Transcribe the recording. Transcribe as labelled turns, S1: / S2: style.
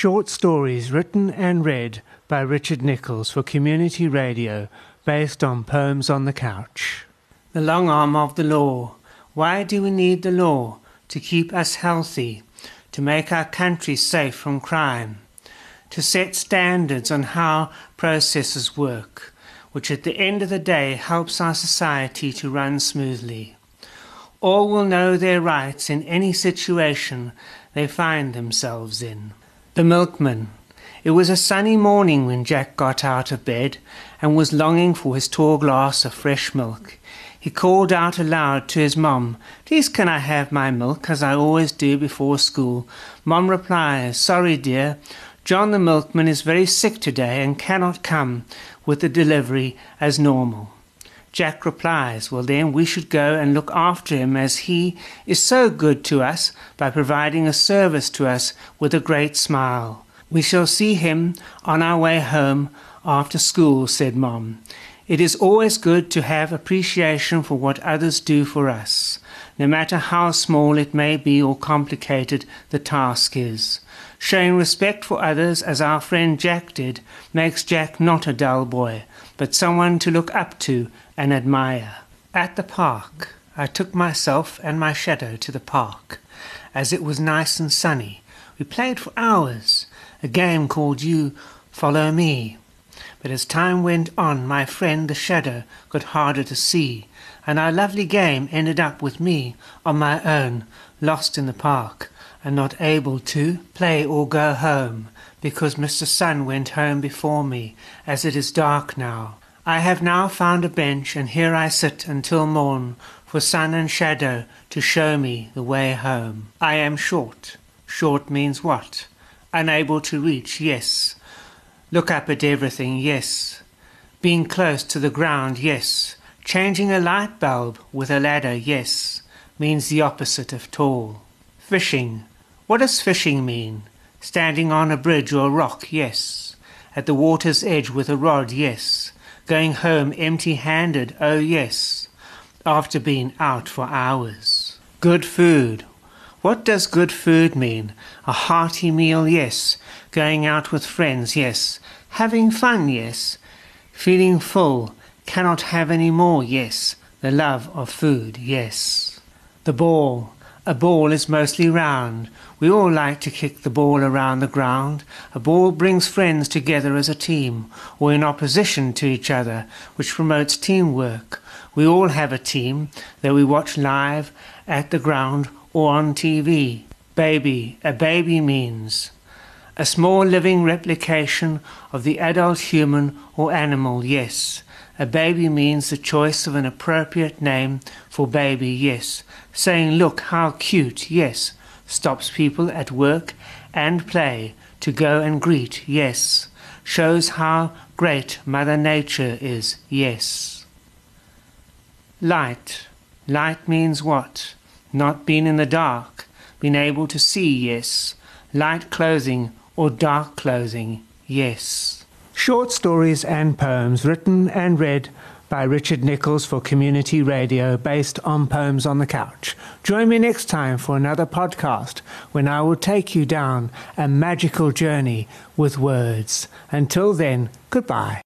S1: Short stories written and read by Richard Nichols for community radio based on Poems on the Couch. The long arm of the law. Why do we need the law? To keep us healthy, to make our country safe from crime, to set standards on how processes work, which at the end of the day helps our society to run smoothly. All will know their rights in any situation they find themselves in. The milkman. It was a sunny morning when Jack got out of bed and was longing for his tall glass of fresh milk. He called out aloud to his mom, Please can I have my milk, as I always do before school? Mom replies, Sorry, dear. John the milkman is very sick today and cannot come with the delivery as normal. Jack replies, Well, then we should go and look after him as he is so good to us by providing a service to us with a great smile. We shall see him on our way home after school, said Mom. It is always good to have appreciation for what others do for us, no matter how small it may be or complicated the task is. Showing respect for others as our friend Jack did makes Jack not a dull boy, but someone to look up to and admire. At the park, I took myself and my shadow to the park, as it was nice and sunny. We played for hours, a game called You Follow Me. But as time went on, my friend the shadow got harder to see, and our lovely game ended up with me on my own, lost in the park, and not able to play or go home, because Mr. Sun went home before me, as it is dark now. I have now found a bench, and here I sit until morn, for sun and shadow to show me the way home. I am short. Short means what? Unable to reach, yes. Look up at everything, yes. Being close to the ground, yes. Changing a light bulb with a ladder, yes, means the opposite of tall. Fishing. What does fishing mean? Standing on a bridge or rock, yes. At the water's edge with a rod, yes. Going home empty handed, oh yes. After being out for hours. Good food. What does good food mean? A hearty meal, yes. Going out with friends, yes. Having fun, yes. Feeling full, cannot have any more, yes. The love of food, yes. The ball. A ball is mostly round. We all like to kick the ball around the ground. A ball brings friends together as a team, or in opposition to each other, which promotes teamwork. We all have a team that we watch live at the ground or on TV. Baby, a baby means a small living replication of the adult human or animal, yes. A baby means the choice of an appropriate name for baby, yes. Saying, look how cute, yes. Stops people at work and play to go and greet, yes. Shows how great Mother Nature is, yes. Light. Light means what? Not being in the dark, being able to see, yes. Light clothing or dark clothing, yes. Short stories and poems written and read by Richard Nichols for community radio based on Poems on the Couch. Join me next time for another podcast when I will take you down a magical journey with words. Until then, goodbye.